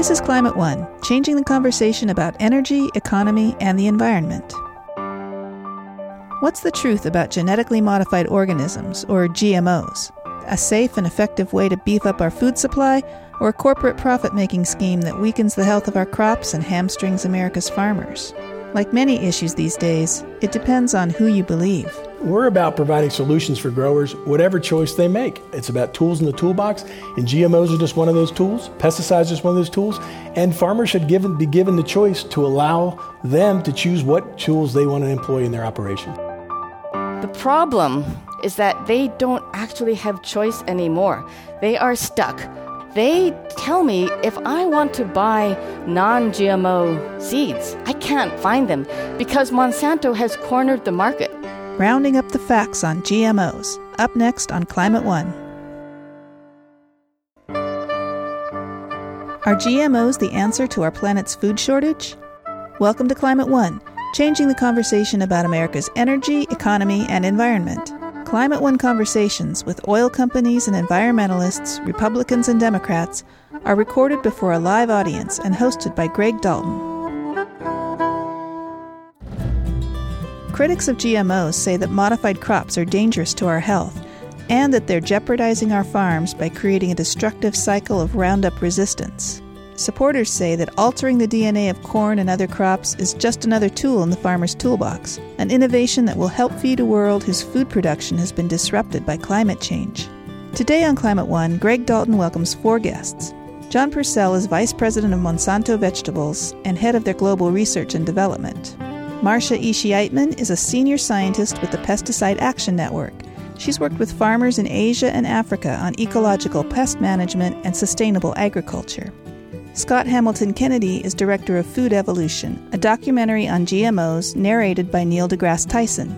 This is Climate One, changing the conversation about energy, economy, and the environment. What's the truth about genetically modified organisms, or GMOs? A safe and effective way to beef up our food supply, or a corporate profit making scheme that weakens the health of our crops and hamstrings America's farmers? Like many issues these days, it depends on who you believe. We're about providing solutions for growers, whatever choice they make. It's about tools in the toolbox, and GMOs are just one of those tools. Pesticides are just one of those tools, and farmers should be given the choice to allow them to choose what tools they want to employ in their operation. The problem is that they don't actually have choice anymore. They are stuck they tell me if I want to buy non GMO seeds, I can't find them because Monsanto has cornered the market. Rounding up the facts on GMOs, up next on Climate One. Are GMOs the answer to our planet's food shortage? Welcome to Climate One, changing the conversation about America's energy, economy, and environment. Climate One conversations with oil companies and environmentalists, Republicans and Democrats, are recorded before a live audience and hosted by Greg Dalton. Critics of GMOs say that modified crops are dangerous to our health and that they're jeopardizing our farms by creating a destructive cycle of Roundup resistance. Supporters say that altering the DNA of corn and other crops is just another tool in the farmer's toolbox, an innovation that will help feed a world whose food production has been disrupted by climate change. Today on Climate One, Greg Dalton welcomes four guests. John Purcell is Vice President of Monsanto Vegetables and head of their global research and development. Marcia Ishii-Eitman is a senior scientist with the Pesticide Action Network. She's worked with farmers in Asia and Africa on ecological pest management and sustainable agriculture. Scott Hamilton Kennedy is director of Food Evolution, a documentary on GMOs narrated by Neil deGrasse Tyson.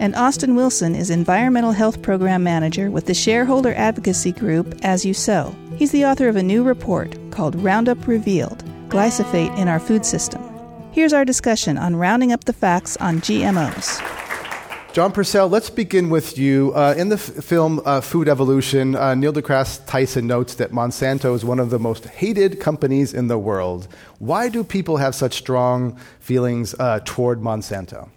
And Austin Wilson is Environmental Health Program Manager with the shareholder advocacy group As You Sow. He's the author of a new report called Roundup Revealed Glyphosate in Our Food System. Here's our discussion on rounding up the facts on GMOs. John Purcell, let's begin with you. Uh, in the f- film uh, Food Evolution, uh, Neil deGrasse Tyson notes that Monsanto is one of the most hated companies in the world. Why do people have such strong feelings uh, toward Monsanto?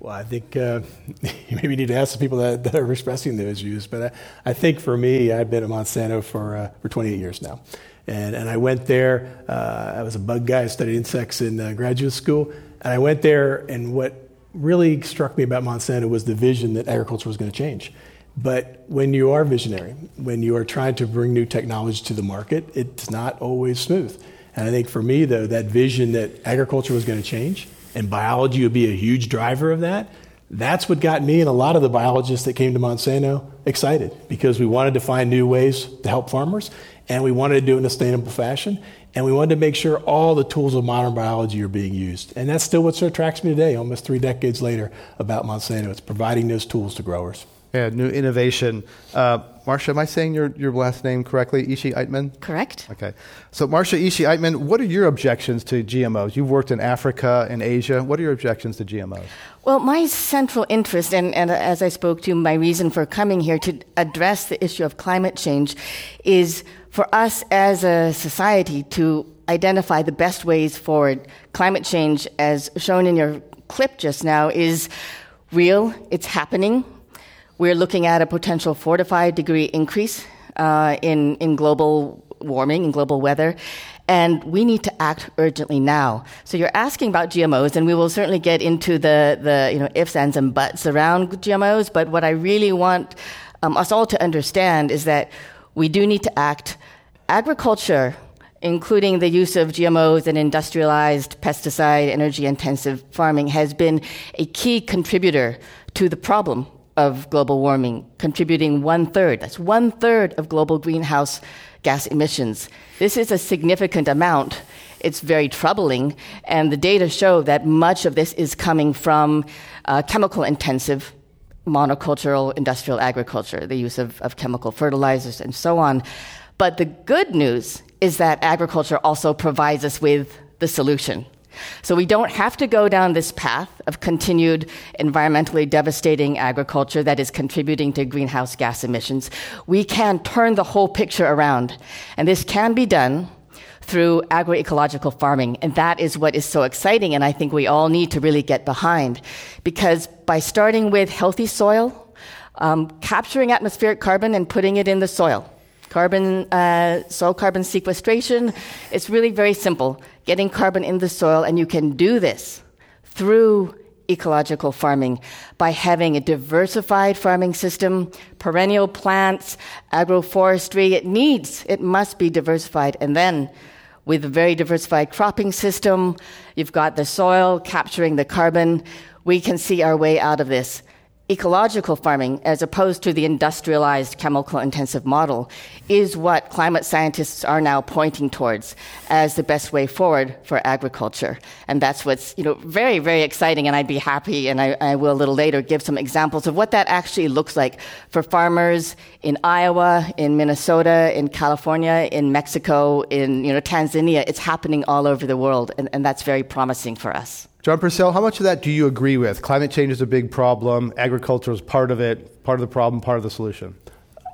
Well, I think uh, you maybe need to ask the people that, that are expressing those views. But I, I, think for me, I've been at Monsanto for, uh, for 28 years now. And, and I went there, uh, I was a bug guy, I studied insects in uh, graduate school. And I went there, and what really struck me about Monsanto was the vision that agriculture was going to change. But when you are visionary, when you are trying to bring new technology to the market, it's not always smooth. And I think for me, though, that vision that agriculture was going to change and biology would be a huge driver of that, that's what got me and a lot of the biologists that came to Monsanto excited because we wanted to find new ways to help farmers and we wanted to do it in a sustainable fashion. And we wanted to make sure all the tools of modern biology are being used. And that's still what sort of attracts me today, almost three decades later, about Monsanto. It's providing those tools to growers. Yeah, new innovation. Uh, Marcia, am I saying your, your last name correctly? Ishii Eitman? Correct. Okay. So, Marcia Ishii-Eitman, what are your objections to GMOs? You've worked in Africa and Asia. What are your objections to GMOs? Well, my central interest, and, and as I spoke to, my reason for coming here to address the issue of climate change is for us as a society to identify the best ways forward. Climate change, as shown in your clip just now, is real, it's happening. We're looking at a potential four to five degree increase uh, in, in global warming, and global weather, and we need to act urgently now. So you're asking about GMOs, and we will certainly get into the, the you know, ifs, ands, and buts around GMOs, but what I really want um, us all to understand is that we do need to act. Agriculture, including the use of GMOs and industrialized pesticide, energy intensive farming, has been a key contributor to the problem of global warming, contributing one third. That's one third of global greenhouse gas emissions. This is a significant amount. It's very troubling, and the data show that much of this is coming from uh, chemical intensive monocultural industrial agriculture, the use of, of chemical fertilizers and so on. But the good news is that agriculture also provides us with the solution. So we don't have to go down this path of continued environmentally devastating agriculture that is contributing to greenhouse gas emissions. We can turn the whole picture around. And this can be done through agroecological farming. And that is what is so exciting. And I think we all need to really get behind because by starting with healthy soil, um, capturing atmospheric carbon and putting it in the soil, carbon, uh, soil carbon sequestration, it's really very simple. Getting carbon in the soil, and you can do this through ecological farming by having a diversified farming system, perennial plants, agroforestry. It needs, it must be diversified. And then with a very diversified cropping system, you've got the soil capturing the carbon. We can see our way out of this ecological farming, as opposed to the industrialized chemical intensive model, is what climate scientists are now pointing towards as the best way forward for agriculture. And that's what's you know, very, very exciting. And I'd be happy, and I, I will a little later give some examples of what that actually looks like for farmers in Iowa, in Minnesota, in California, in Mexico, in you know, Tanzania. It's happening all over the world, and, and that's very promising for us. John Purcell, how much of that do you agree with? Climate change is a big problem. Agriculture is part of it, part of the problem, part of the solution.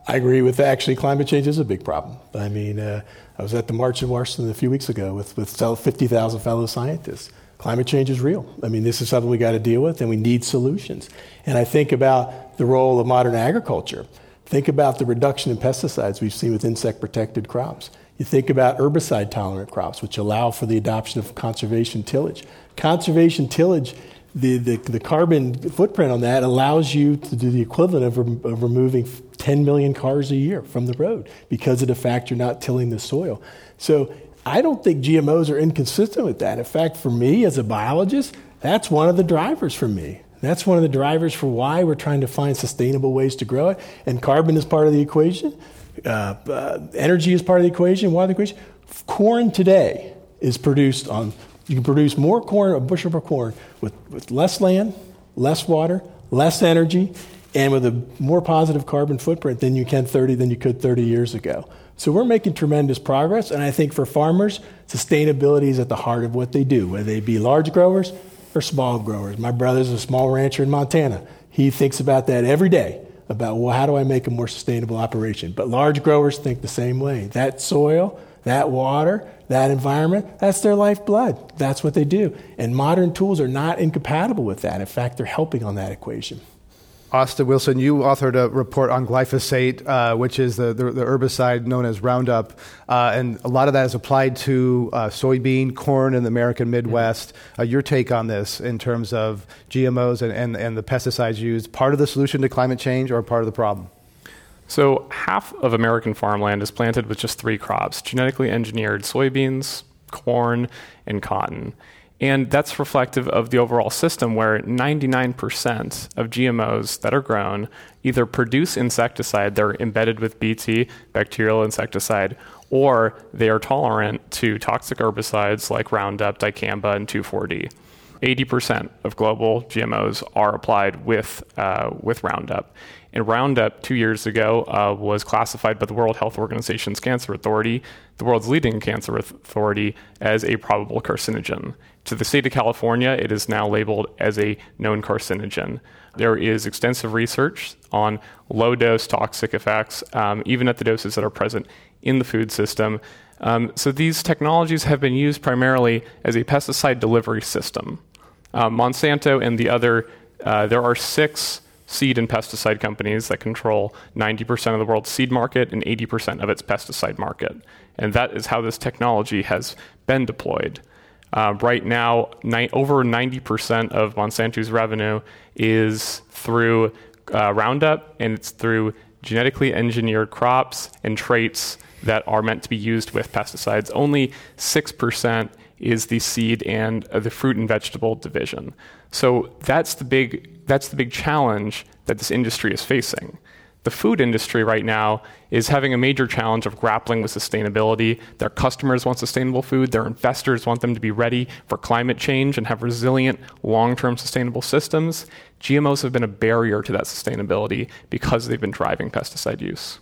I agree with actually climate change is a big problem. I mean, uh, I was at the March in Washington a few weeks ago with, with 50,000 fellow scientists. Climate change is real. I mean, this is something we got to deal with, and we need solutions. And I think about the role of modern agriculture. Think about the reduction in pesticides we've seen with insect protected crops. You think about herbicide tolerant crops, which allow for the adoption of conservation tillage. Conservation tillage, the, the, the carbon footprint on that allows you to do the equivalent of, of removing 10 million cars a year from the road because of the fact you're not tilling the soil. So I don't think GMOs are inconsistent with that. In fact, for me as a biologist, that's one of the drivers for me. That's one of the drivers for why we're trying to find sustainable ways to grow it. And carbon is part of the equation. Uh, uh, energy is part of the equation. Why the equation? Corn today is produced on you can produce more corn, a bushel of corn, with, with less land, less water, less energy, and with a more positive carbon footprint than you can 30 than you could 30 years ago. So we're making tremendous progress, and I think for farmers, sustainability is at the heart of what they do, whether they be large growers or small growers. My brother's a small rancher in Montana. He thinks about that every day about well, how do I make a more sustainable operation? But large growers think the same way. That soil, that water, that environment, that's their lifeblood. That's what they do. And modern tools are not incompatible with that. In fact, they're helping on that equation. Austin Wilson, you authored a report on glyphosate, uh, which is the, the, the, herbicide known as Roundup. Uh, and a lot of that is applied to uh, soybean, corn in the American Midwest. Uh, your take on this in terms of GMOs and, and, and the pesticides used, part of the solution to climate change or part of the problem? So, half of American farmland is planted with just three crops genetically engineered soybeans, corn, and cotton. And that's reflective of the overall system where 99% of GMOs that are grown either produce insecticide, they're embedded with BT, bacterial insecticide, or they are tolerant to toxic herbicides like Roundup, dicamba, and 2,4-D. 80% of global GMOs are applied with, uh, with Roundup. And Roundup, two years ago, uh, was classified by the World Health Organization's Cancer Authority, the world's leading cancer authority, as a probable carcinogen. To the state of California, it is now labeled as a known carcinogen. There is extensive research on low dose toxic effects, um, even at the doses that are present in the food system. Um, so these technologies have been used primarily as a pesticide delivery system. Uh, Monsanto and the other, uh, there are six seed and pesticide companies that control 90% of the world's seed market and 80% of its pesticide market. And that is how this technology has been deployed. Uh, right now, ni- over 90% of Monsanto's revenue is through uh, Roundup, and it's through genetically engineered crops and traits that are meant to be used with pesticides. Only 6% is the seed and uh, the fruit and vegetable division. So that's the big that's the big challenge that this industry is facing. The food industry right now is having a major challenge of grappling with sustainability. Their customers want sustainable food, their investors want them to be ready for climate change and have resilient, long term sustainable systems. GMOs have been a barrier to that sustainability because they've been driving pesticide use.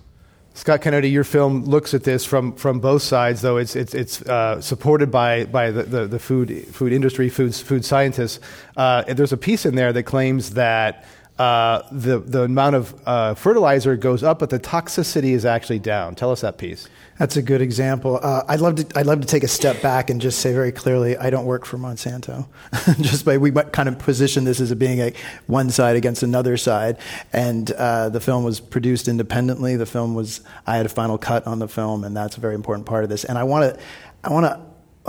Scott Kennedy, your film looks at this from, from both sides, though it's, it's, it's uh, supported by, by the, the, the, food, food industry, food, food scientists. Uh, there's a piece in there that claims that uh, the, the amount of uh, fertilizer goes up, but the toxicity is actually down. Tell us that piece. That's a good example. Uh, I'd love to. I'd love to take a step back and just say very clearly, I don't work for Monsanto. just by we kind of position this as being a one side against another side, and uh, the film was produced independently. The film was. I had a final cut on the film, and that's a very important part of this. And I want to. I want to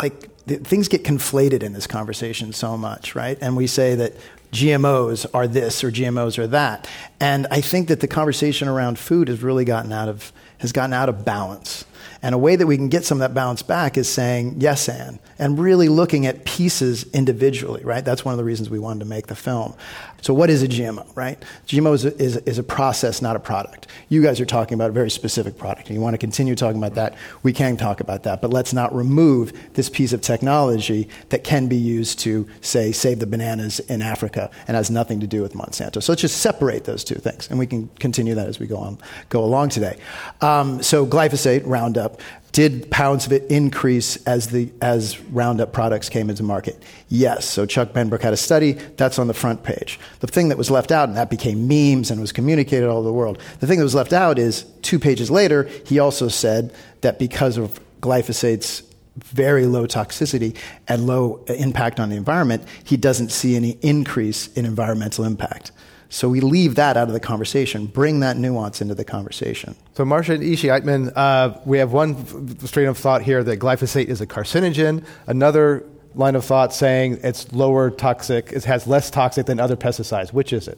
like things get conflated in this conversation so much, right? And we say that GMOs are this or GMOs are that. And I think that the conversation around food has really gotten out of has gotten out of balance. And a way that we can get some of that balance back is saying yes and and really looking at pieces individually, right? That's one of the reasons we wanted to make the film. So what is a GMO, right? GMO is a, is, is a process, not a product. You guys are talking about a very specific product, and you want to continue talking about that. We can talk about that, but let's not remove this piece of technology that can be used to, say, save the bananas in Africa and has nothing to do with Monsanto. So let's just separate those two things, and we can continue that as we go on, go along today. Um, so glyphosate, Roundup, did pounds of it increase as, the, as Roundup products came into market? Yes. So Chuck Benbrook had a study. That's on the front page. The thing that was left out, and that became memes and was communicated all over the world, the thing that was left out is two pages later, he also said that because of glyphosate's very low toxicity and low impact on the environment, he doesn't see any increase in environmental impact. So we leave that out of the conversation, bring that nuance into the conversation. So, Marcia Ishii Eitman, uh, we have one strain of thought here that glyphosate is a carcinogen. Another line of thought saying it's lower toxic, it has less toxic than other pesticides. Which is it?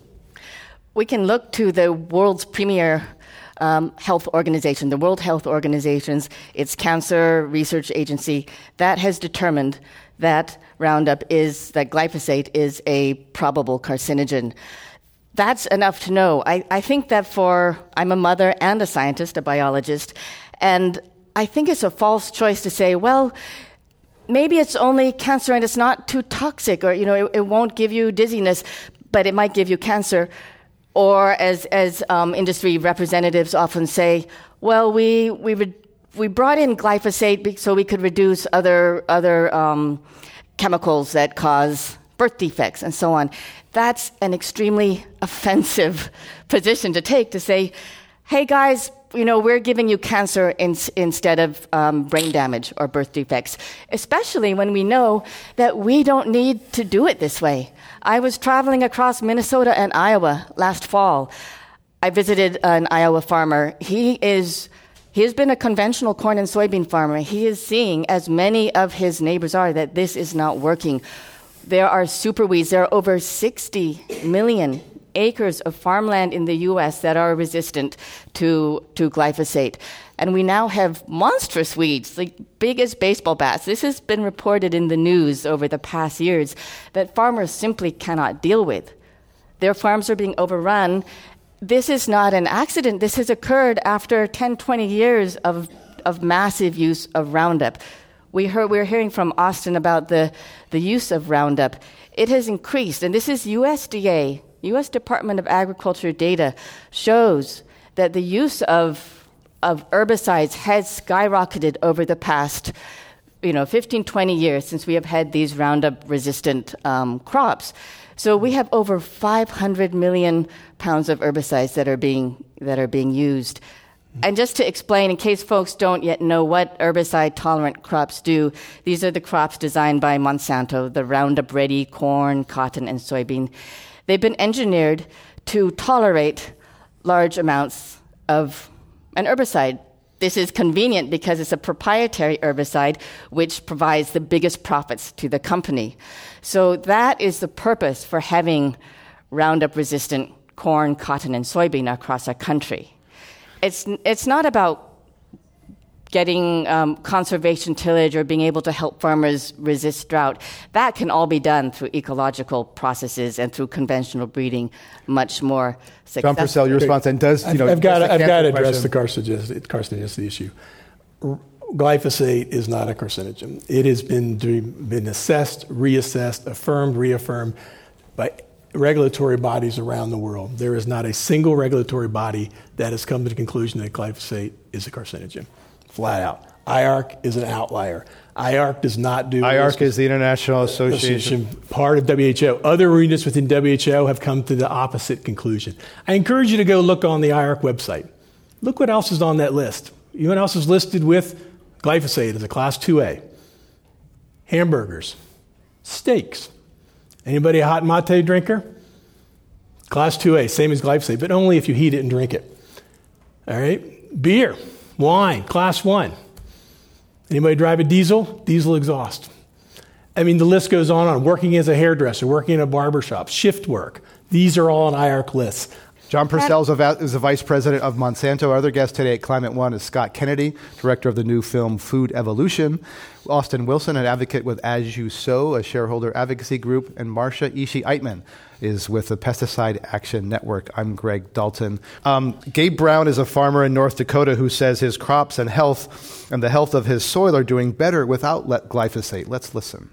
We can look to the world's premier um, health organization, the World Health Organization's its cancer research agency, that has determined that Roundup is that glyphosate is a probable carcinogen that's enough to know. I, I think that for, I'm a mother and a scientist, a biologist, and I think it's a false choice to say, well, maybe it's only cancer and it's not too toxic, or, you know, it, it won't give you dizziness, but it might give you cancer. Or as, as um, industry representatives often say, well, we, we, re- we brought in glyphosate so we could reduce other, other um, chemicals that cause birth defects and so on. That's an extremely offensive position to take to say, hey guys, you know, we're giving you cancer in, instead of um, brain damage or birth defects, especially when we know that we don't need to do it this way. I was traveling across Minnesota and Iowa last fall. I visited an Iowa farmer. He is he has been a conventional corn and soybean farmer. He is seeing, as many of his neighbors are, that this is not working. There are super weeds. There are over 60 million acres of farmland in the US that are resistant to, to glyphosate. And we now have monstrous weeds, like big as baseball bats. This has been reported in the news over the past years that farmers simply cannot deal with. Their farms are being overrun. This is not an accident. This has occurred after 10, 20 years of, of massive use of Roundup. We heard, we are hearing from Austin about the, the use of Roundup. It has increased, and this is USDA, US Department of Agriculture data, shows that the use of, of herbicides has skyrocketed over the past you know, 15, 20 years since we have had these Roundup resistant um, crops. So we have over 500 million pounds of herbicides that are being, that are being used. And just to explain, in case folks don't yet know what herbicide tolerant crops do, these are the crops designed by Monsanto, the Roundup Ready corn, cotton, and soybean. They've been engineered to tolerate large amounts of an herbicide. This is convenient because it's a proprietary herbicide which provides the biggest profits to the company. So that is the purpose for having Roundup resistant corn, cotton, and soybean across our country it's, it's not about getting um, conservation tillage or being able to help farmers resist drought. That can all be done through ecological processes and through conventional breeding much more successfully. John Purcell, your response, and does, you know, I've, got, I've got to address the carcinogenicity, carcinogenicity issue. Glyphosate is not a carcinogen. It has been, been assessed, reassessed, affirmed, reaffirmed by regulatory bodies around the world. There is not a single regulatory body that has come to the conclusion that glyphosate is a carcinogen. flat out. IARC is an outlier. IARC does not do. IARC is the International Association. Association, part of WHO. Other units within WHO have come to the opposite conclusion. I encourage you to go look on the IARC website. Look what else is on that list. You know what else is listed with glyphosate as a class 2A? Hamburgers, steaks. Anybody a hot mate drinker? Class 2A, same as glyphosate, but only if you heat it and drink it. All right? Beer, wine, class 1. Anybody drive a diesel? Diesel exhaust. I mean, the list goes on and on. Working as a hairdresser, working in a barber shop, shift work. These are all on IARC lists. John Purcell is the vice president of Monsanto. Our other guest today at Climate One is Scott Kennedy, director of the new film Food Evolution. Austin Wilson, an advocate with As You Sow, a shareholder advocacy group, and Marcia Ishii Eitman is with the Pesticide Action Network. I'm Greg Dalton. Um, Gabe Brown is a farmer in North Dakota who says his crops and health and the health of his soil are doing better without glyphosate. Let's listen.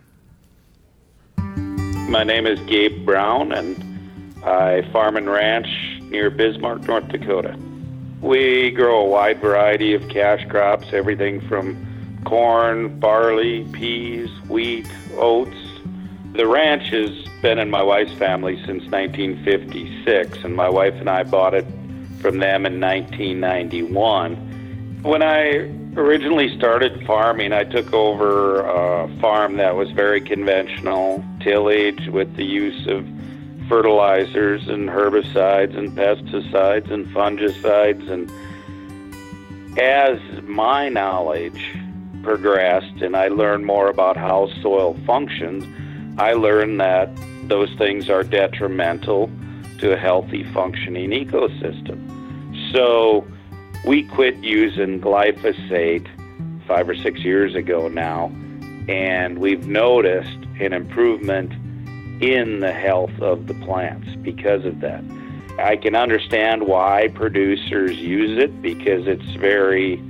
My name is Gabe Brown, and I farm and ranch near Bismarck, North Dakota. We grow a wide variety of cash crops, everything from corn, barley, peas, wheat, oats. The ranch has been in my wife's family since 1956, and my wife and I bought it from them in 1991. When I originally started farming, I took over a farm that was very conventional, tillage with the use of fertilizers and herbicides and pesticides and fungicides. And as my knowledge progressed and I learned more about how soil functions, I learned that those things are detrimental to a healthy functioning ecosystem. So we quit using glyphosate five or six years ago now, and we've noticed an improvement in the health of the plants because of that. I can understand why producers use it because it's very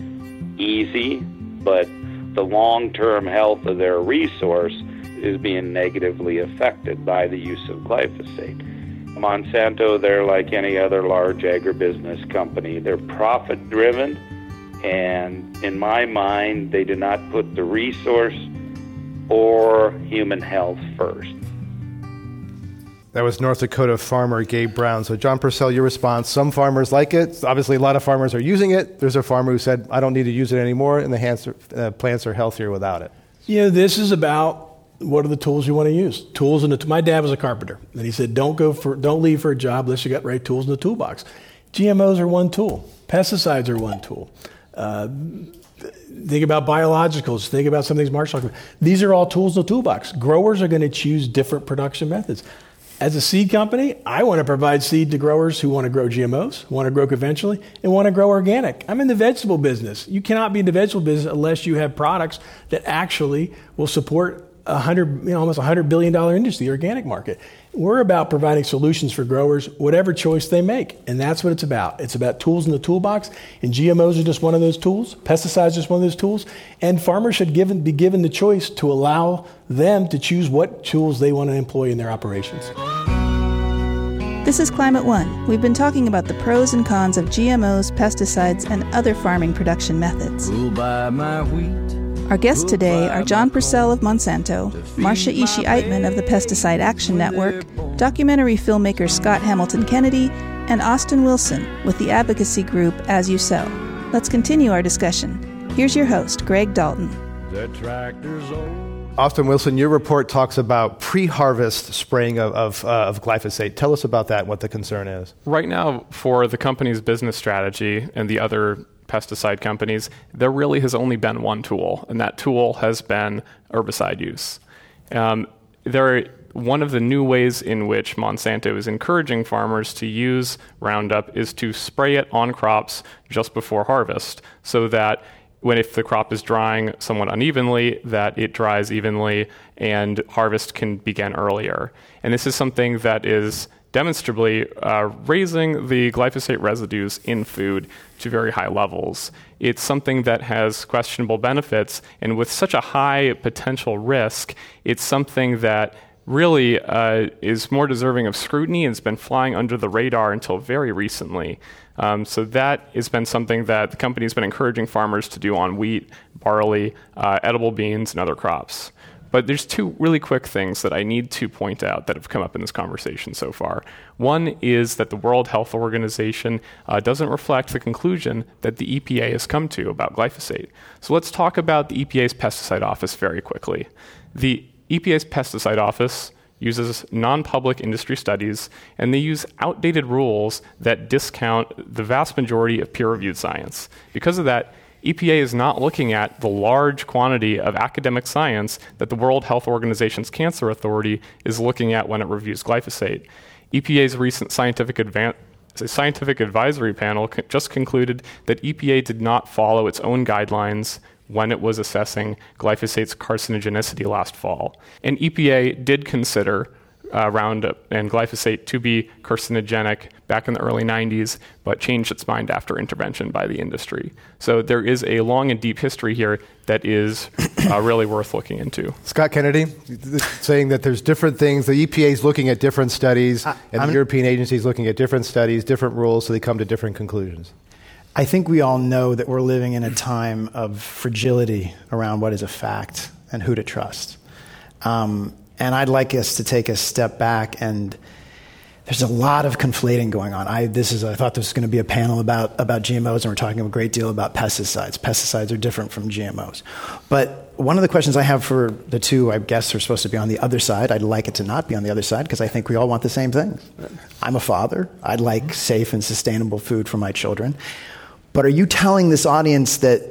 easy, but the long term health of their resource is being negatively affected by the use of glyphosate. Monsanto, they're like any other large agribusiness company. They're profit driven, and in my mind, they do not put the resource or human health first. That was North Dakota farmer Gabe Brown. So, John Purcell, your response some farmers like it. Obviously, a lot of farmers are using it. There's a farmer who said, I don't need to use it anymore, and the uh, plants are healthier without it. Yeah, this is about what are the tools you want to use. Tools in the, my dad was a carpenter, and he said, don't, go for, don't leave for a job unless you got right tools in the toolbox. GMOs are one tool, pesticides are one tool. Uh, think about biologicals, think about some of these Marshall. These are all tools in the toolbox. Growers are going to choose different production methods. As a seed company, I want to provide seed to growers who want to grow GMOs, want to grow conventionally, and want to grow organic. I'm in the vegetable business. You cannot be in the vegetable business unless you have products that actually will support a hundred, you know, almost a hundred billion dollar industry, the organic market. We're about providing solutions for growers, whatever choice they make, and that's what it's about. It's about tools in the toolbox, and GMOs are just one of those tools. Pesticides are just one of those tools, and farmers should given, be given the choice to allow them to choose what tools they want to employ in their operations. This is Climate One. We've been talking about the pros and cons of GMOs, pesticides, and other farming production methods. Our guests today are John Purcell of Monsanto, Marcia Ishii Eitman of the Pesticide Action Network, documentary filmmaker Scott Hamilton Kennedy, and Austin Wilson with the advocacy group As You Sow. Let's continue our discussion. Here's your host, Greg Dalton. Austin Wilson, your report talks about pre harvest spraying of, of, uh, of, glyphosate. Tell us about that and what the concern is. Right now, for the company's business strategy and the other pesticide companies, there really has only been one tool, and that tool has been herbicide use. Um, there are, one of the new ways in which Monsanto is encouraging farmers to use Roundup is to spray it on crops just before harvest so that when if the crop is drying somewhat unevenly, that it dries evenly and harvest can begin earlier. And this is something that is demonstrably uh, raising the glyphosate residues in food to very high levels. It's something that has questionable benefits, and with such a high potential risk, it's something that really uh, is more deserving of scrutiny and has been flying under the radar until very recently. Um, so that has been something that the company's been encouraging farmers to do on wheat, barley, uh, edible beans, and other crops. But there's two really quick things that I need to point out that have come up in this conversation so far. One is that the World Health Organization uh, doesn't reflect the conclusion that the EPA has come to about glyphosate. So let's talk about the EPA's pesticide office very quickly. The EPA's pesticide office uses non public industry studies, and they use outdated rules that discount the vast majority of peer reviewed science. Because of that, EPA is not looking at the large quantity of academic science that the World Health Organization's Cancer Authority is looking at when it reviews glyphosate. EPA's recent scientific advan- scientific advisory panel just concluded that EPA did not follow its own guidelines when it was assessing glyphosate's carcinogenicity last fall. And EPA did consider uh, Roundup and glyphosate to be carcinogenic back in the early 90s, but changed its mind after intervention by the industry. So there is a long and deep history here that is uh, really worth looking into. Scott Kennedy saying that there's different things. The EPA is looking at different studies, and I'm, the European agency is looking at different studies, different rules, so they come to different conclusions. I think we all know that we're living in a time of fragility around what is a fact and who to trust. Um, and I'd like us to take a step back and there's a lot of conflating going on. I, this is, I thought this was going to be a panel about, about GMOs, and we're talking a great deal about pesticides. Pesticides are different from GMOs. But one of the questions I have for the two, I guess, are supposed to be on the other side. I'd like it to not be on the other side because I think we all want the same things. I'm a father. I'd like safe and sustainable food for my children. But are you telling this audience that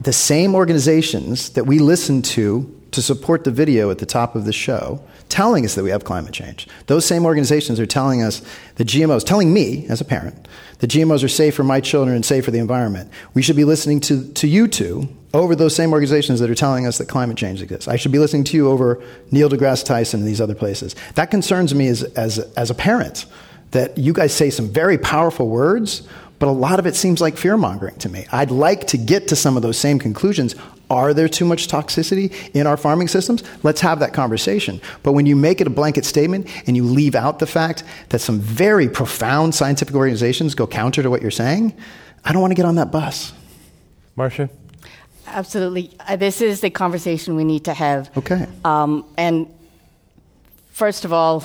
the same organizations that we listen to to support the video at the top of the show telling us that we have climate change. Those same organizations are telling us that GMOs, telling me as a parent, that GMOs are safe for my children and safe for the environment. We should be listening to, to you two over those same organizations that are telling us that climate change exists. I should be listening to you over Neil deGrasse Tyson and these other places. That concerns me as, as, as a parent, that you guys say some very powerful words, but a lot of it seems like fear mongering to me. I'd like to get to some of those same conclusions. Are there too much toxicity in our farming systems? Let's have that conversation. But when you make it a blanket statement and you leave out the fact that some very profound scientific organizations go counter to what you're saying, I don't want to get on that bus. Marcia? Absolutely. Uh, this is the conversation we need to have. Okay. Um, and first of all,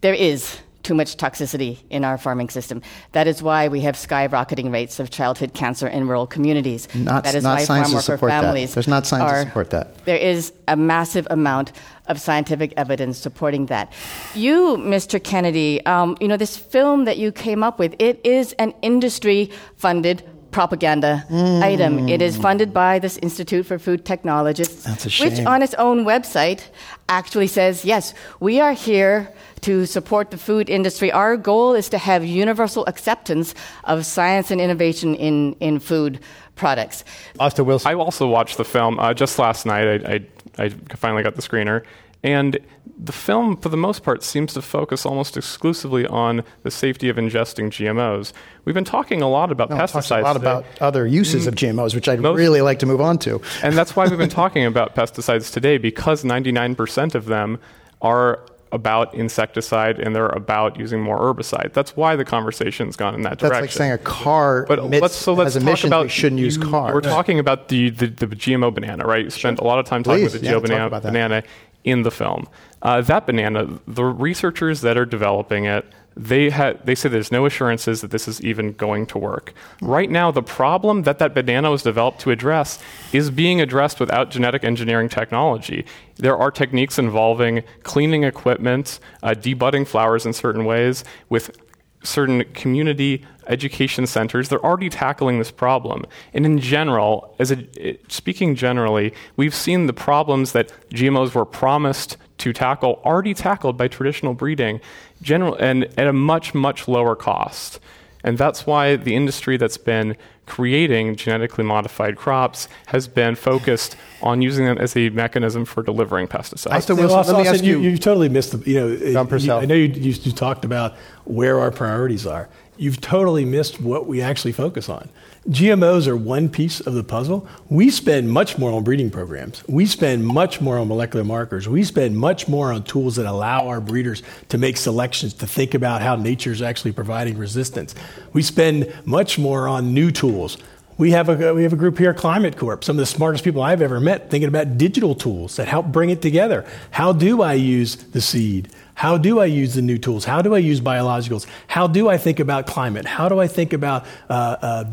there is too much toxicity in our farming system. That is why we have skyrocketing rates of childhood cancer in rural communities. Not, that is not why science farm to support families that. There's not science are, to support that. There is a massive amount of scientific evidence supporting that. You, Mr. Kennedy, um, you know, this film that you came up with, it is an industry-funded propaganda mm. item. It is funded by this Institute for Food Technologists, which on its own website actually says, yes, we are here to support the food industry. Our goal is to have universal acceptance of science and innovation in, in food products. Austin Wilson. I also watched the film uh, just last night. I, I, I finally got the screener. And the film, for the most part, seems to focus almost exclusively on the safety of ingesting GMOs. We've been talking a lot about no, pesticides. A lot today. about other uses of GMOs, which I'd most, really like to move on to. and that's why we've been talking about pesticides today, because 99% of them are about insecticide and they're about using more herbicide. That's why the conversation's gone in that direction. That's like saying a car but emits, let's, so let's talk about shouldn't you, use cars. We're talking about the, the, the GMO banana, right? You spent a lot of time talking Please, about the yeah, GMO banana, banana in the film. Uh, that banana, the researchers that are developing it they, ha- they say there's no assurances that this is even going to work. Right now, the problem that that banana was developed to address is being addressed without genetic engineering technology. There are techniques involving cleaning equipment, uh, debudding flowers in certain ways, with certain community education centers they're already tackling this problem and in general as a, speaking generally we've seen the problems that gmos were promised to tackle already tackled by traditional breeding general, and at a much, much lower cost. And that's why the industry that's been creating genetically modified crops has been focused on using them as a mechanism for delivering pesticides. Austin Wilson, let me ask you, you, you totally missed the, you know, John you, I know you, you, you, talked about where our priorities are, you've totally missed what we actually focus on. GMOs are one piece of the puzzle. We spend much more on breeding programs. We spend much more on molecular markers. We spend much more on tools that allow our breeders to make selections, to think about how nature is actually providing resistance. We spend much more on new tools. We have, a, we have a group here, Climate Corp, some of the smartest people I've ever met, thinking about digital tools that help bring it together. How do I use the seed? How do I use the new tools? How do I use biologicals? How do I think about climate? How do I think about uh, uh,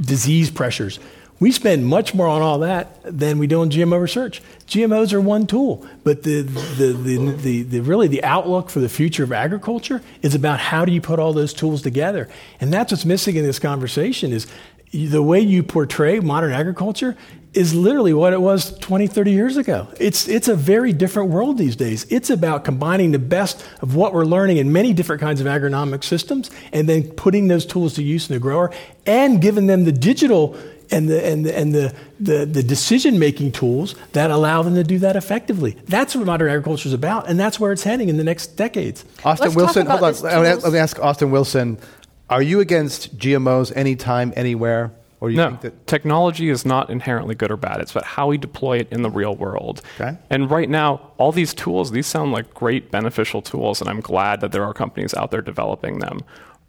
disease pressures. We spend much more on all that than we do on GMO research. GMOs are one tool, but the, the, the, the, the really the outlook for the future of agriculture is about how do you put all those tools together. And that's what's missing in this conversation is the way you portray modern agriculture is literally what it was 20, 30 years ago. It's, it's a very different world these days. It's about combining the best of what we're learning in many different kinds of agronomic systems and then putting those tools to use in the grower and giving them the digital and the, and the, and the, the, the decision making tools that allow them to do that effectively. That's what modern agriculture is about, and that's where it's heading in the next decades. Austin Let's Wilson, hold on. Let me ask Austin Wilson are you against GMOs anytime, anywhere? Or you no, think that technology is not inherently good or bad. It's about how we deploy it in the real world. Okay. And right now, all these tools, these sound like great beneficial tools, and I'm glad that there are companies out there developing them.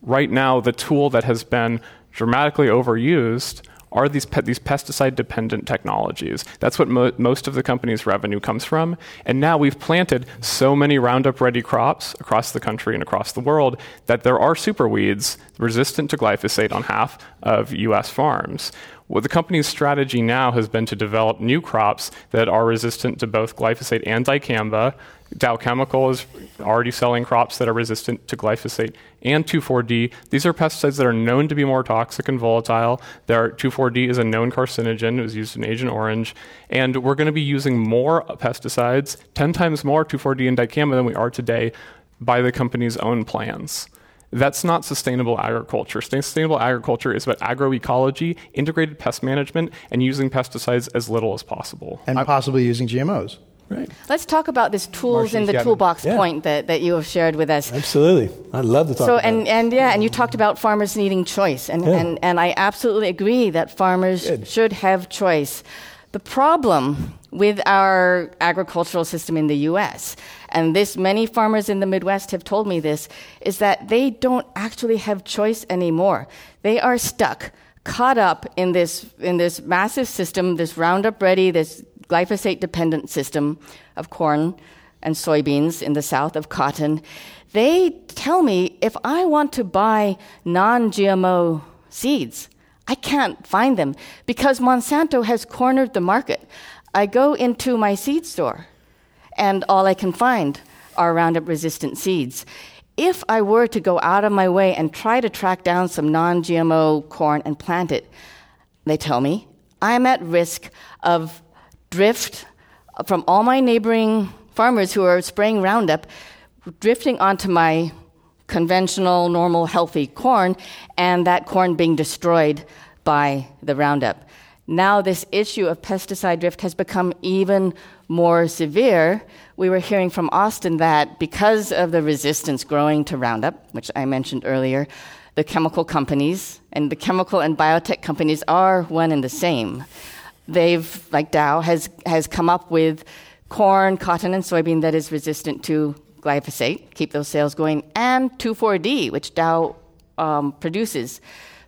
Right now, the tool that has been dramatically overused are these, pe- these pesticide dependent technologies. That's what mo- most of the company's revenue comes from. And now we've planted so many Roundup ready crops across the country and across the world that there are super weeds resistant to glyphosate on half of US farms. Well, the company's strategy now has been to develop new crops that are resistant to both glyphosate and dicamba. Dow Chemical is already selling crops that are resistant to glyphosate and 2,4-D. These are pesticides that are known to be more toxic and volatile. There 2,4-D is a known carcinogen. It was used in Agent Orange. And we're going to be using more pesticides, 10 times more 2,4-D and dicamba than we are today by the company's own plans. That's not sustainable agriculture. Sustainable agriculture is about agroecology, integrated pest management, and using pesticides as little as possible. and possibly using GMOs. Right. Let's talk about this tools Marcia, in the yeah. toolbox Yeah. point that, that you have shared with us. Absolutely. I'd love to talk So about and, it. and yeah, and you talked about farmers needing choice, and, Yeah. and, and I absolutely agree that farmers Good. should have choice. The problem with our agricultural system in the U.S. and this many farmers in the Midwest have told me this is that they don't actually have choice anymore. They are stuck, caught up in this in this massive system, this Roundup Ready, this glyphosate dependent system of corn and soybeans in the south of cotton. They tell me if I want to buy non GMO seeds, I can't find them because Monsanto has cornered the market. I go into my seed store and all I can find are Roundup resistant seeds. If I were to go out of my way and try to track down some non GMO corn and plant it, they tell me I'm at risk of drift from all my neighboring farmers who are spraying Roundup, drifting onto my conventional, normal, healthy corn, and that corn being destroyed by the Roundup. Now, this issue of pesticide drift has become even more severe. We were hearing from Austin that because of the resistance growing to Roundup, which I mentioned earlier, the chemical companies and the chemical and biotech companies are one and the same. They've, like Dow, has, has come up with corn, cotton, and soybean that is resistant to glyphosate, keep those sales going, and 2,4-D, which Dow um, produces.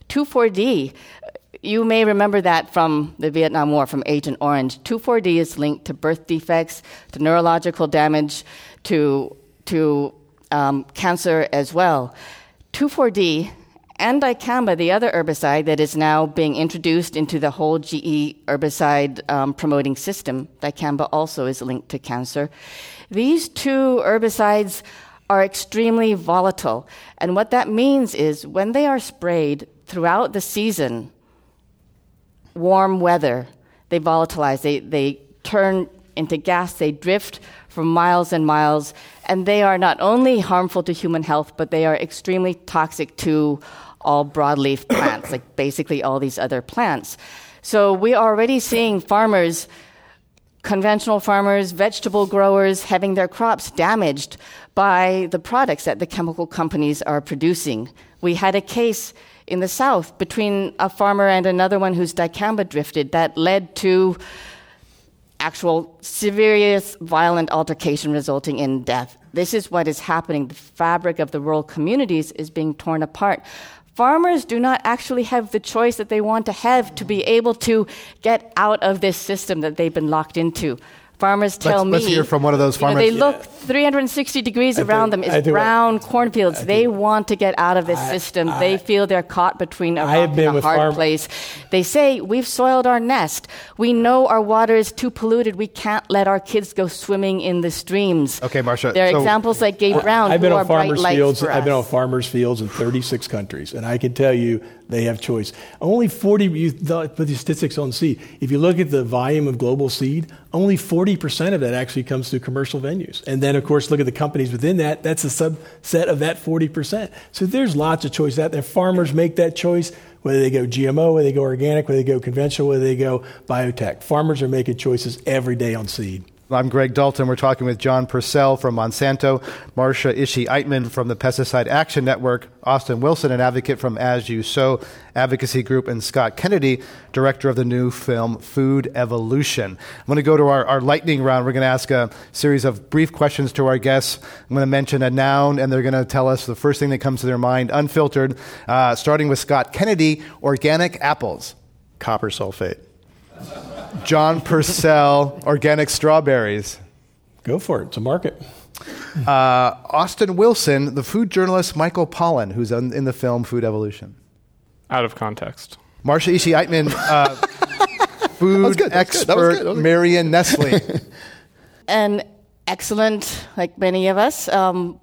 2,4-D, you may remember that from the Vietnam War, from Agent Orange. 2,4-D is linked to birth defects, to neurological damage, to, to um, cancer as well. 2,4-D and dicamba, the other herbicide that is now being introduced into the whole GE herbicide um, promoting system, dicamba also is linked to cancer. These two herbicides are extremely volatile. And what that means is when they are sprayed throughout the season, warm weather, they volatilize, they, they turn into gas, they drift for miles and miles, and they are not only harmful to human health, but they are extremely toxic to all broadleaf plants, like basically all these other plants. So we are already seeing farmers conventional farmers, vegetable growers having their crops damaged by the products that the chemical companies are producing. We had a case in the south between a farmer and another one whose dicamba drifted that led to actual serious violent altercation resulting in death. This is what is happening. The fabric of the rural communities is being torn apart. Farmers do not actually have the choice that they want to have to be able to get out of this system that they've been locked into. Farmers tell let's, me. Let's hear from one of those farmers. You know, they look 360 degrees I around think- them It's is think brown cornfields. I They think- want to get out of this I- system. I- they feel they're caught between a I have rock and a hard farm- place. They say we've soiled our nest. We know our water is too polluted. We can't let our kids go swimming in the streams. Okay, Marcia, There are so- examples like Gabe Brown I've been who on are farmers' lights fields. I've been on farmers' fields in 36 countries, and I can tell you they have choice. Only 40. You th- put the statistics on seed. If you look at the volume of global seed, only 40 percent of that actually comes through commercial venues. And then, of course, look at the companies within that. That's a subset of that 40 percent. So there's lots of choice out there. Farmers make that choice. Whether they go GMO, whether they go organic, whether they go conventional, whether they go biotech. Farmers are making choices every day on seed. I'm Greg Dalton. We're talking with John Purcell from Monsanto, Marcia Ishii Eitman from the Pesticide Action Network, Austin Wilson, an advocate from As You Sow Advocacy Group, and Scott Kennedy, director of the new film Food Evolution. I'm going to go to our, our lightning round. We're going to ask a series of brief questions to our guests. I'm going to mention a noun, and they're going to tell us the first thing that comes to their mind, unfiltered. Uh, starting with Scott Kennedy, organic apples. Copper sulfate. John Purcell, organic strawberries. Go for it. It's a market. Uh, Austin Wilson, the food journalist Michael Pollan, who's in, in the film Food Evolution. Out of context. Marcia Ishii Eitman, uh, food good, that was good, that was expert good, that was good. Marion Nestle. An excellent, like many of us, um,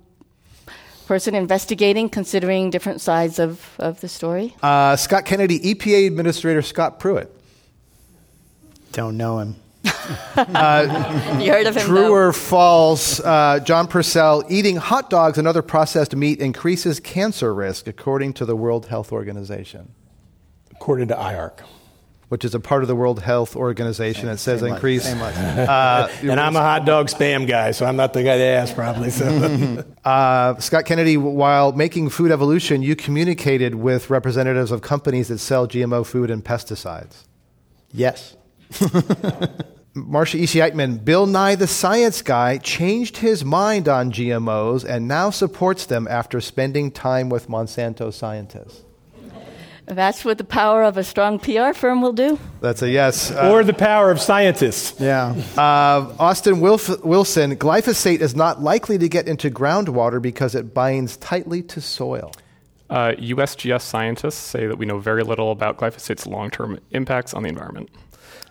person investigating, considering different sides of, of the story. Uh, Scott Kennedy, EPA Administrator Scott Pruitt. Don't know him. you heard of him? True though? or false, uh, John Purcell, eating hot dogs and other processed meat increases cancer risk, according to the World Health Organization, According to IARC. which is a part of the World Health Organization. It says Same increase. same. Uh, And I'm a hot dog spam guy, so I'm not the guy to ask, probably. So. Uh, Scott Kennedy, while making Food Evolution, you communicated with representatives of companies that sell GMO food and pesticides. Yes. Marcia Ishii Eitman, Bill Nye the Science Guy, changed his mind on GMOs and now supports them after spending time with Monsanto scientists. That's what the power of a strong PR firm will do. That's a yes. Uh, or the power of scientists. Yeah. uh, Austin Wilf- Wilson, glyphosate is not likely to get into groundwater because it binds tightly to soil. Uh, USGS scientists say that we know very little about glyphosate's long term impacts on the environment.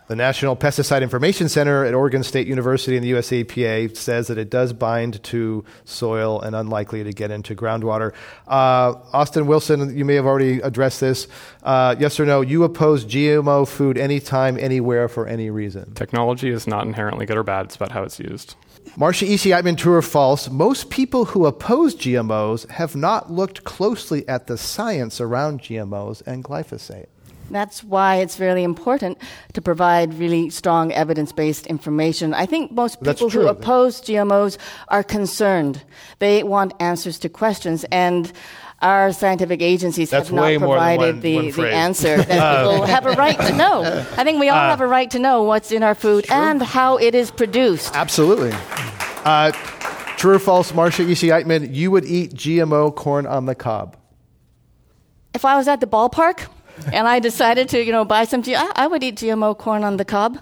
The National Pesticide Information Center at Oregon State University and the US EPA says that it does bind to soil and unlikely to get into groundwater. Uh, Austin Wilson, you may have already addressed this. Uh, yes or no? You oppose GMO food anytime, anywhere, for any reason. Technology is not inherently good or bad, it's about how it's used. Marcia Ishii Eitman, true or false? Most people who oppose GMOs have not looked closely at the science around GMOs and glyphosate. That's why it's really important to provide really strong evidence based information. I think most people who oppose GMOs are concerned. They want answers to questions, and our scientific agencies That's have not way more than provided one- the, one the answer that people have a right to know. I think we all have a right to know what's in our food and how it is produced. Absolutely. Uh, true or false, Marcia Ishii Eitman, you would eat GMO corn on the cob. If I was at the ballpark and I decided to, you know, buy some, G- I, I would eat GMO corn on the cob.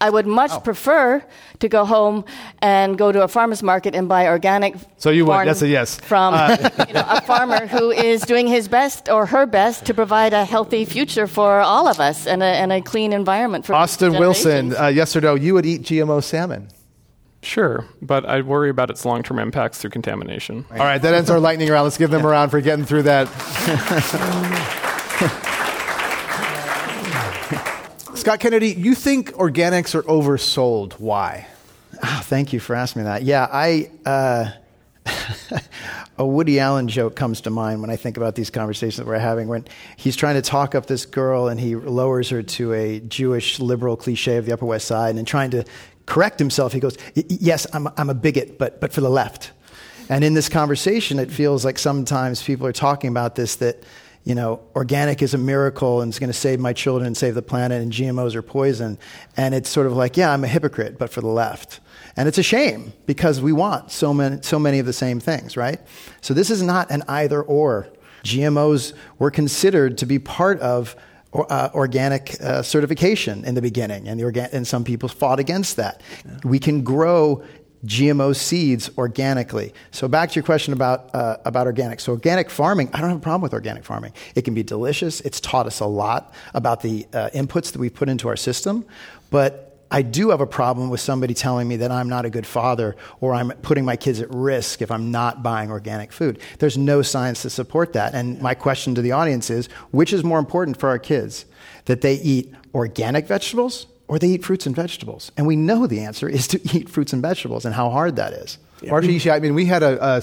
I would much Oh. prefer to go home and go to a farmer's market and buy organic. So you would- corn that's a yes. Uh, From you know, a farmer who is doing his best or her best to provide a healthy future for all of us and a, and a clean environment for Austin Wilson, uh, yes or no, you would eat GMO salmon. Sure, but I worry about its long term impacts through contamination. All right, that ends our lightning round. Let's give them a round for getting through that. Scott Kennedy, you think organics are oversold. Why? Oh, thank you for asking me that. Yeah, I. Uh, a Woody Allen joke comes to mind when I think about these conversations that we're having. When he's trying to talk up this girl and he lowers her to a Jewish liberal cliche of the Upper West Side, and trying to correct himself. He goes, Yes, I'm, I'm a bigot, but, but for the left. And in this conversation, it feels like sometimes people are talking about this that, you know, organic is a miracle and it's going to save my children and save the planet, and GMOs are poison. And it's sort of like, yeah, I'm a hypocrite, but for the left. And it's a shame because we want so many, so many of the same things, right? So this is not an either or. GMOs were considered to be part of uh, organic uh, certification in the beginning, and, the organ- and some people fought against that. Yeah. We can grow GMO seeds organically. So back to your question about uh, about organic. So organic farming, I don't have a problem with organic farming. It can be delicious. It's taught us a lot about the uh, inputs that we put into our system, but I do have a problem with somebody telling me that I'm not a good father or I'm putting my kids at risk if I'm not buying organic food. There's no science to support that. And my question to the audience is which is more important for our kids? That they eat organic vegetables or they eat fruits and vegetables? And we know the answer is to eat fruits and vegetables and how hard that is. Yeah. I mean, we had a, a,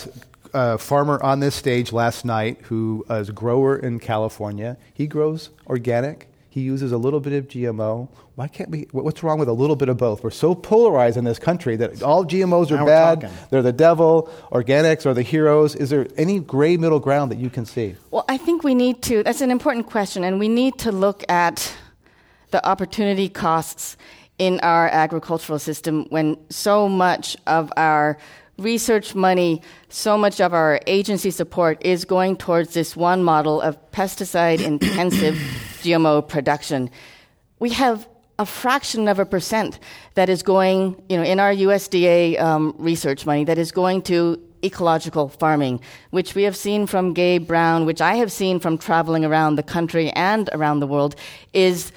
a, farmer on this stage last night who is a grower in California. He grows organic. He uses a little bit of GMO. Why can't we? What's wrong with a little bit of both? We're so polarized in this country that all GMOs are now bad. They're the devil. Organics are the heroes. Is there any gray middle ground that you can see? Well, I think we need to. That's an important question, and we need to look at the opportunity costs in our agricultural system when so much of our research money, so much of our agency support is going towards this one model of pesticide intensive GMO production. We have a fraction of a percent that is going, you know, in our USDA um, research money that is going to ecological farming, which we have seen from Gabe Brown, which I have seen from traveling around the country and around the world, is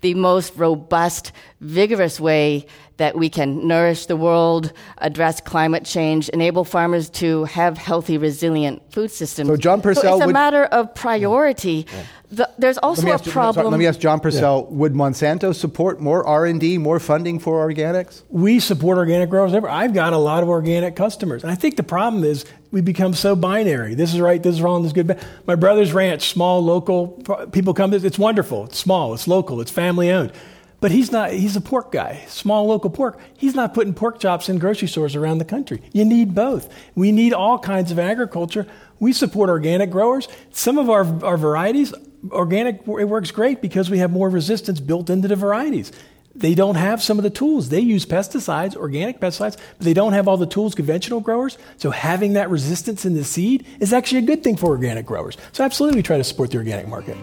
the most robust, vigorous way that we can nourish the world, address climate change, enable farmers to have healthy, resilient food systems. So, John Purcell, so it's a would, matter of priority. Yeah. The, there's also a problem. You, let me ask John Purcell: yeah. Would Monsanto support more R and D, more funding for organics? We support organic growers. I've got a lot of organic customers, and I think the problem is we become so binary. This is right. This is wrong. This is good. My brother's ranch, small, local. People come. It's wonderful. It's small. It's local. It's family owned. But he's not, he's a pork guy, small local pork. He's not putting pork chops in grocery stores around the country. You need both. We need all kinds of agriculture. We support organic growers. Some of our, our varieties, organic, it works great because we have more resistance built into the varieties. They don't have some of the tools. They use pesticides, organic pesticides, but they don't have all the tools conventional growers. So having that resistance in the seed is actually a good thing for organic growers. So absolutely we try to support the organic market.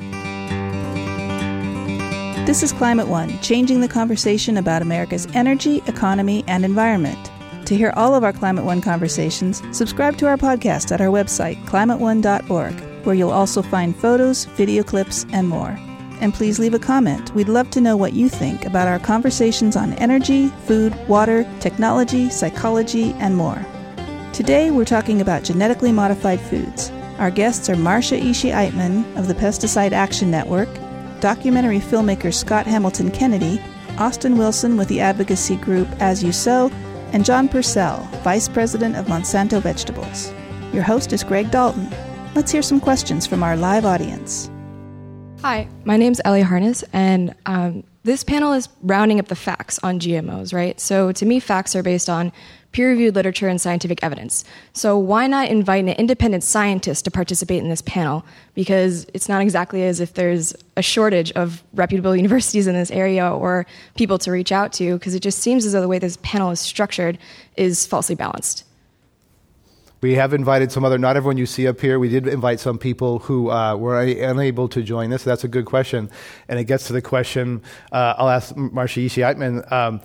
This is Climate One, changing the conversation about America's energy, economy, and environment. To hear all of our Climate One conversations, subscribe to our podcast at our website, climateone.org, where you'll also find photos, video clips, and more. And please leave a comment. We'd love to know what you think about our conversations on energy, food, water, technology, psychology, and more. Today, we're talking about genetically modified foods. Our guests are Marcia Ishii Eitman of the Pesticide Action Network documentary filmmaker Scott Hamilton Kennedy, Austin Wilson with the advocacy group As You Sow, and John Purcell, Vice President of Monsanto Vegetables. Your host is Greg Dalton. Let's hear some questions from our live audience. Hi, my name is Ellie Harness, and um, this panel is rounding up the facts on GMOs, right? So to me, facts are based on peer reviewed literature and scientific evidence. So, why not invite an independent scientist to participate in this panel? Because it's not exactly as if there's a shortage of reputable universities in this area or people to reach out to, because it just seems as though the way this panel is structured is falsely balanced. We have invited some other, not everyone you see up here. We did invite some people who uh, were unable to join us. That's a good question. And it gets to the question uh, I'll ask Marcia Ishii Eitman. Um,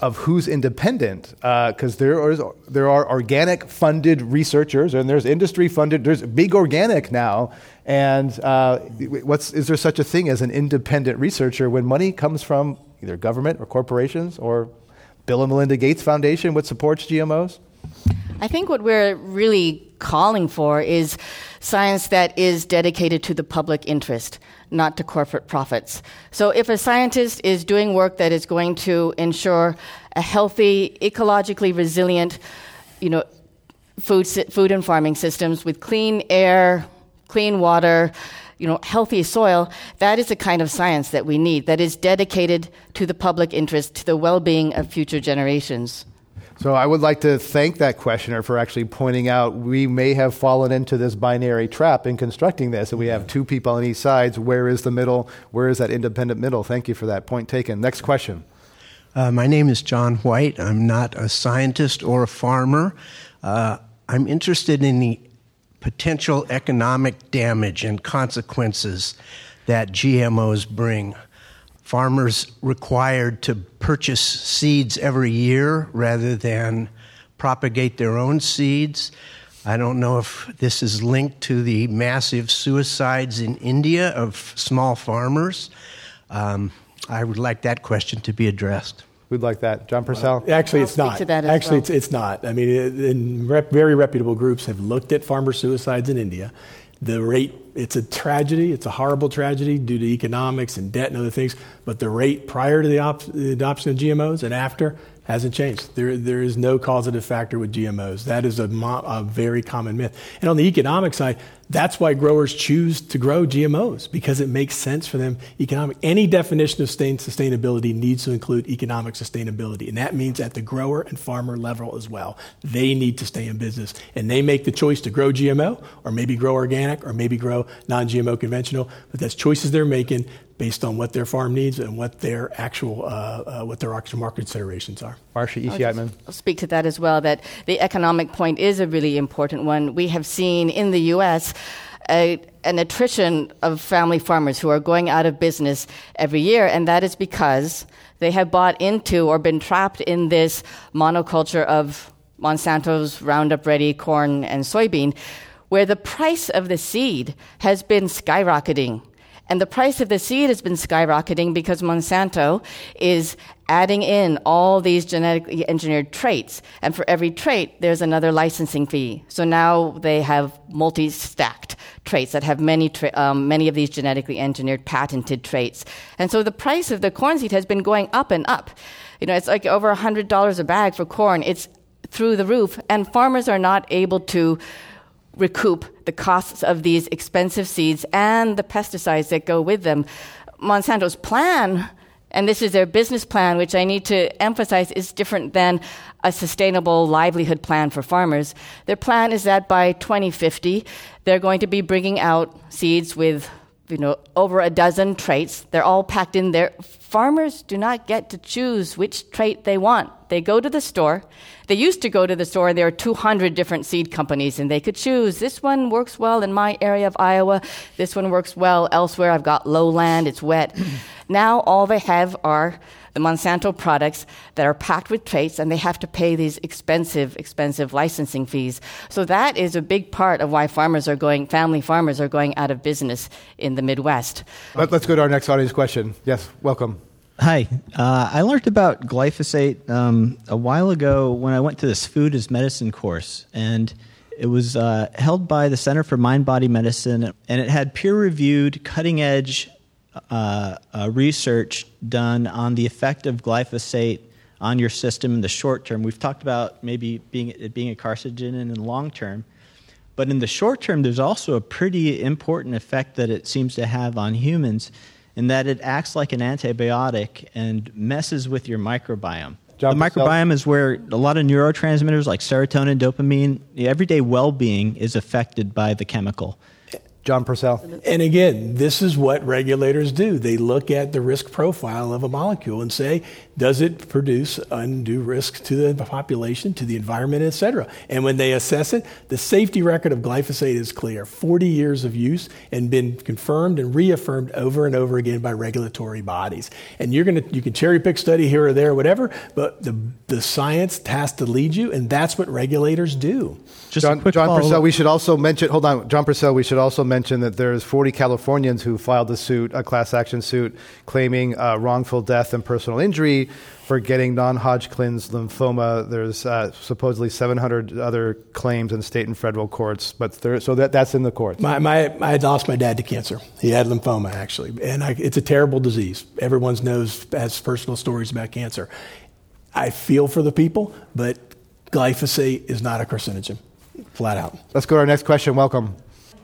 of who's independent, because uh, there, are, there are organic funded researchers and there's industry funded, there's big organic now. And uh, what's, is there such a thing as an independent researcher when money comes from either government or corporations or Bill and Melinda Gates Foundation, which supports GMOs? I think what we're really calling for is science that is dedicated to the public interest, not to corporate profits. So if a scientist is doing work that is going to ensure a healthy, ecologically resilient, you know, food, food and farming systems with clean air, clean water, you know, healthy soil, that is the kind of science that we need, that is dedicated to the public interest, to the well being of future generations. So I would like to thank that questioner for actually pointing out we may have fallen into this binary trap in constructing this, and we have two people on each side. Where is the middle? Where is that independent middle? Thank you for that point taken. Next question. Uh, my name is John White. I'm not a scientist or a farmer. Uh, I'm interested in the potential economic damage and consequences that GMOs bring farmers required to purchase seeds every year rather than propagate their own seeds. I don't know if this is linked to the massive suicides in India of small farmers. Um, I would like that question to be addressed. We'd like that. John Purcell? Well, actually, it's not. Actually, well. it's, it's not. I mean, rep, very reputable groups have looked at farmer suicides in India. The rate it's a tragedy. It's a horrible tragedy due to economics and debt and other things. But the rate prior to the, op- the adoption of GMOs and after hasn't changed. There, there is no causative factor with GMOs. That is a, mo- a very common myth. And on the economic side, that's why growers choose to grow GMOs because it makes sense for them economic. Any definition of sustainability needs to include economic sustainability, and that means at the grower and farmer level as well. They need to stay in business, and they make the choice to grow GMO or maybe grow organic or maybe grow non-GMO conventional. But that's choices they're making based on what their farm needs and what their actual uh, uh, what their actual market considerations are. Marcia Ishii I'll speak to that as well. That the economic point is a really important one. We have seen in the U.S. A, an attrition of family farmers who are going out of business every year, and that is because they have bought into or been trapped in this monoculture of Monsanto's Roundup Ready corn and soybean, where the price of the seed has been skyrocketing and the price of the seed has been skyrocketing because Monsanto is adding in all these genetically engineered traits. And for every trait, there's another licensing fee. So now they have multi stacked traits that have many, tra- um, many of these genetically engineered patented traits. And so the price of the corn seed has been going up and up. You know, it's like over $100 a bag for corn. It's through the roof. And farmers are not able to recoup the costs of these expensive seeds and the pesticides that go with them. Monsanto's plan, and this is their business plan, which I need to emphasize is different than a sustainable livelihood plan for farmers. Their plan is that by 2050, they're going to be bringing out seeds with you know, over a dozen traits. They're all packed in there. Farmers do not get to choose which trait they want. They go to the store. They used to go to the store and there are 200 different seed companies and they could choose. This one works well in my area of Iowa. This one works well elsewhere. I've got lowland. It's wet. now all they have are the Monsanto products that are packed with traits, and they have to pay these expensive, expensive licensing fees. So that is a big part of why farmers are going, family farmers are going out of business in the Midwest. Let, us go to our next audience question. Yes, welcome. Hi. Uh, I learned about glyphosate um, a while ago when I went to this food as medicine course, and it was uh, held by the Center for Mind Body Medicine, and it had peer reviewed, cutting edge uh, uh, research done on the effect of glyphosate on your system in the short term. We've talked about maybe being, it being a carcinogen in the long term. But in the short term, there's also a pretty important effect that it seems to have on humans in that it acts like an antibiotic and messes with your microbiome. The microbiome is where a lot of neurotransmitters like serotonin, dopamine, everyday well being is affected by the chemical. John Purcell. And again, this is what regulators do. They look at the risk profile of a molecule and say, does it produce undue risk to the population, to the environment, et cetera? And when they assess it, the safety record of glyphosate is clear 40 years of use and been confirmed and reaffirmed over and over again by regulatory bodies. And you're going to, you can cherry pick study here or there, whatever, but the, the science has to lead you, and that's what regulators do. Just John, John Purcell, we should also mention, hold on, John Purcell, we should also mention that there's 40 Californians who filed a suit, a class action suit, claiming uh, wrongful death and personal injury for getting non-Hodgkin's lymphoma. There's uh, supposedly 700 other claims in state and federal courts, but there, so that, that's in the courts. My, my, I had lost my dad to cancer. He had lymphoma, actually, and I, it's a terrible disease. Everyone knows has personal stories about cancer. I feel for the people, but glyphosate is not a carcinogen flat out. Let's go to our next question. Welcome.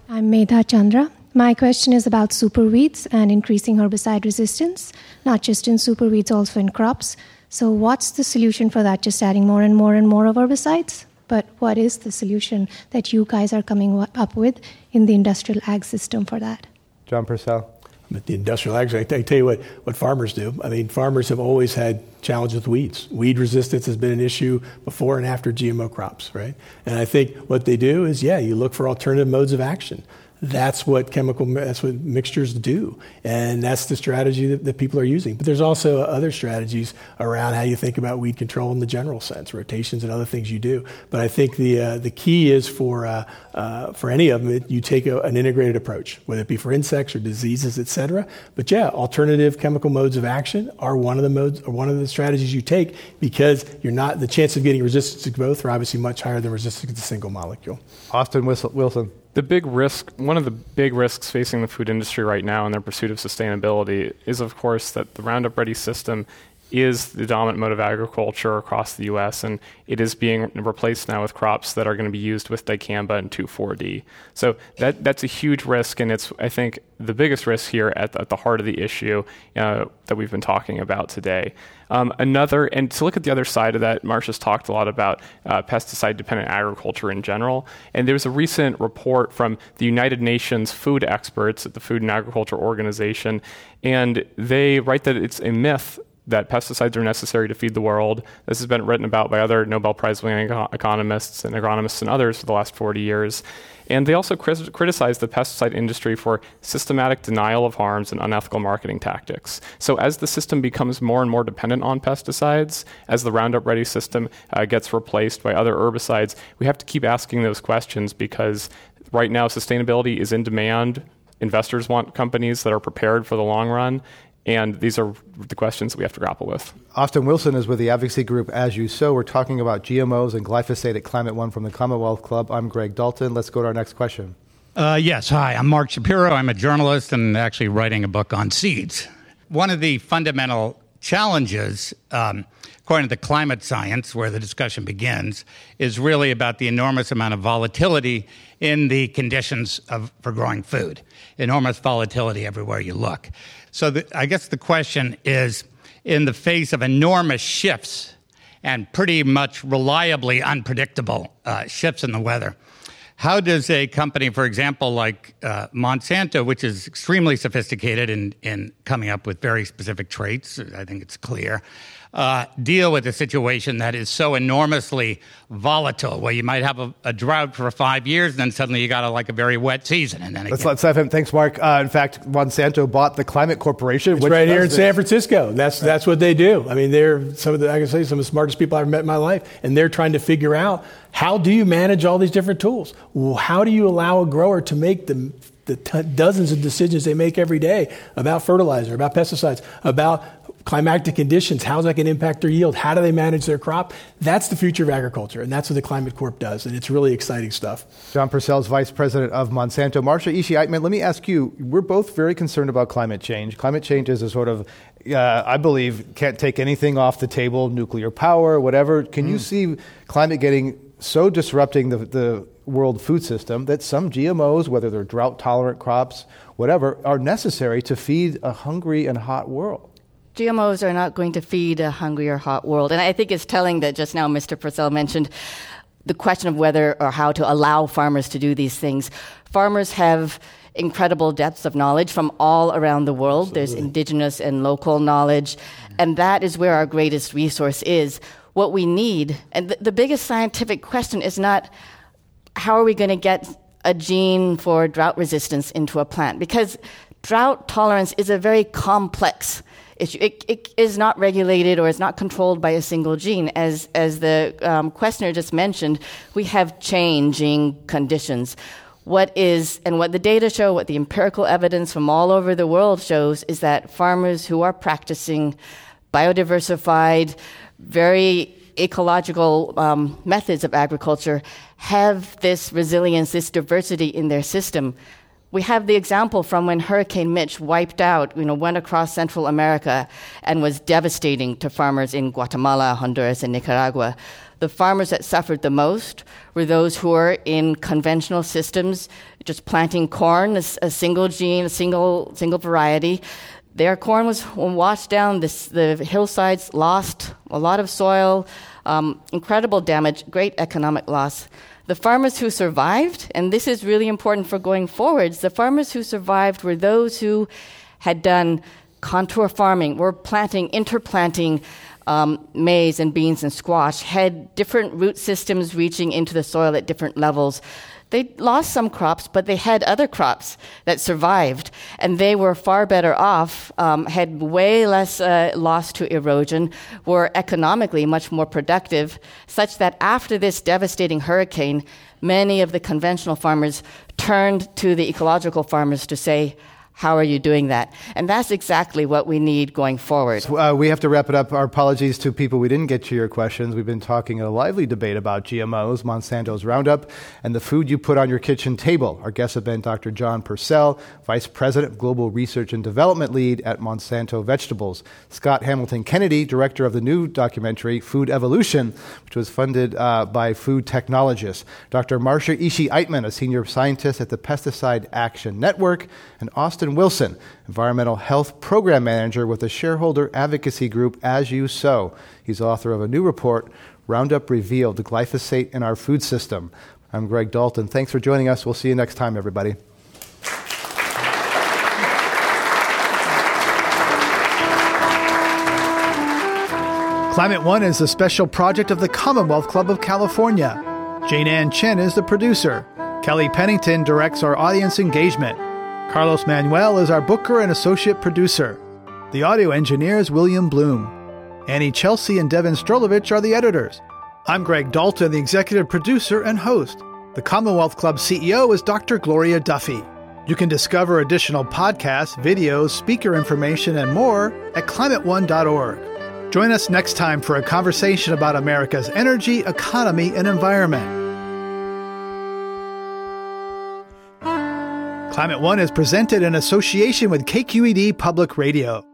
I'm Medha Chandra. My question is about superweeds and increasing herbicide resistance, not just in superweeds, also in crops. So, what's the solution for that? Just adding more and more and more of herbicides? But what is the solution that you guys are coming up with in the industrial ag system for that? John Purcell. But the industrial ag, I tell you what, what farmers do. I mean, farmers have always had challenges with weeds. Weed resistance has been an issue before and after GMO crops, right? And I think what they do is, yeah, you look for alternative modes of action that's what chemical that's what mixtures do. And that's the strategy that, that, people are using. But there's also other strategies around how you think about weed control in the general sense rotations and other things you do. But i think the uh, the key is for uh, uh, for any of them it, you take a, an integrated approach whether it be for insects or diseases etc but yeah alternative chemical modes of action are one of the modes or one of the strategies you take because you're not the chance of getting resistance to both are obviously much higher than resistance to single molecule. Austin wilson the big risk, one of the big risks facing the food industry right now in their pursuit of sustainability is, of course, that the Roundup Ready system is the dominant mode of agriculture across the U.S., and it is being replaced now with crops that are going to be used with dicamba and 2,4-D. So that that's a huge risk, and it's I think the biggest risk here at the, at the heart of the issue uh, that we've been talking about today. Um, another, and to look at the other side of that, Marcia's talked a lot about uh, pesticide-dependent agriculture in general, and there was a recent report from the United Nations food experts at the Food and Agriculture Organization, and they write that it's a myth that pesticides are necessary to feed the world. This has been written about by other Nobel Prize winning economists and agronomists and others for the last 40 years. And they also crit- criticize the pesticide industry for systematic denial of harms and unethical marketing tactics. So, as the system becomes more and more dependent on pesticides, as the Roundup Ready system uh, gets replaced by other herbicides, we have to keep asking those questions because right now sustainability is in demand. Investors want companies that are prepared for the long run, and these are the questions that we have to grapple with. Austin Wilson is with the advocacy group As You Sow. We're talking about GMOs and glyphosate at Climate One from the Commonwealth Club. I'm Greg Dalton. Let's go to our next question. Uh, yes, hi, I'm Mark Shapiro. I'm a journalist and actually writing a book on seeds. One of the fundamental challenges, um, according to the climate science, where the discussion begins, is really about the enormous amount of volatility in the conditions of, for growing food. Enormous volatility everywhere you look. So the, I guess the question is in the face of enormous shifts and pretty much reliably unpredictable uh, shifts in the weather, how does a company, for example, like uh, Monsanto, which is extremely sophisticated in, in coming up with very specific traits, I think it's clear, uh, deal with a situation that is so enormously volatile, where you might have a, a, drought for five years, and then suddenly you got a, like a very wet season, and then let's let's have him. Thanks, Mark. Uh, in fact, Monsanto bought the Climate Corporation, it's right here in San Francisco. That's that's what they do. I mean, they're some of the I can say some of the smartest people I've met in my life, and they're trying to figure out how do you manage all these different tools. How do you allow a grower to make the the t- dozens of decisions they make every day about fertilizer, about pesticides, about climatic conditions, how's that going to impact their yield? How do they manage their crop? That's the future of agriculture, and that's what the Climate Corp does, and it's really exciting stuff. John Purcell's vice president of Monsanto. Marcia Ishii-Eitman, let me ask you, we're both very concerned about climate change. Climate change is a sort of, uh, I believe, can't take anything off the table, nuclear power, whatever. Can mm. you see climate getting so disrupting the, the world food system that some GMOs, whether they're drought tolerant crops, whatever, are necessary to feed a hungry and hot world? GMOs are not going to feed a hungry or hot world. And I think it's telling that just now Mr. Purcell mentioned the question of whether or how to allow farmers to do these things. Farmers have incredible depths of knowledge from all around the world. Absolutely. There's indigenous and local knowledge, and that is where our greatest resource is. What we need, and the, the biggest scientific question is not how are we going to get a gene for drought resistance into a plant? Because drought tolerance is a very complex It, it is not regulated or is not controlled by a single gene. As, as the um, questioner just mentioned, we have changing conditions. What is, and what the data show, what the empirical evidence from all over the world shows, is that farmers who are practicing biodiversified, very ecological um, methods of agriculture have this resilience, this diversity in their system we have the example from when Hurricane Mitch wiped out, you know, went across Central America and was devastating to farmers in Guatemala, Honduras, and Nicaragua. The farmers that suffered the most were those who were in conventional systems, just planting corn, a, a single gene, a single single variety. Their corn was washed down. This, the hillsides lost a lot of soil, um, incredible damage, great economic loss. The farmers who survived, and this is really important for going forwards, the farmers who survived were those who had done contour farming, were planting, interplanting um, maize and beans and squash, had different root systems reaching into the soil at different levels. They lost some crops, but they had other crops that survived, and they were far better off, um, had way less uh, loss to erosion, were economically much more productive, such that after this devastating hurricane, many of the conventional farmers turned to the ecological farmers to say, how are you doing that? And that's exactly what we need going forward. So, uh, we have to wrap it up. Our apologies to people we didn't get to your questions. We've been talking in a lively debate about GMOs, Monsanto's Roundup, and the food you put on your kitchen table. Our guests have been Dr. John Purcell, Vice President of Global Research and Development Lead at Monsanto Vegetables, Scott Hamilton Kennedy, Director of the new documentary Food Evolution, which was funded uh, by food technologists, Dr. Marcia Ishii Eitman, a senior scientist at the Pesticide Action Network, and Austin Justin Wilson, Environmental Health Program Manager with the shareholder advocacy group As You Sow. He's author of a new report, Roundup Revealed Glyphosate in Our Food System. I'm Greg Dalton. Thanks for joining us. We'll see you next time, everybody. Climate One is a special project of the Commonwealth Club of California. Jane Ann Chen is the producer. Kelly Pennington directs our audience engagement. Carlos Manuel is our booker and associate producer. The audio engineer is William Bloom. Annie Chelsea and Devin Strolovich are the editors. I'm Greg Dalton, the executive producer and host. The Commonwealth Club CEO is Dr. Gloria Duffy. You can discover additional podcasts, videos, speaker information, and more at climateone.org. Join us next time for a conversation about America's energy, economy, and environment. Climate One is presented in association with KQED Public Radio.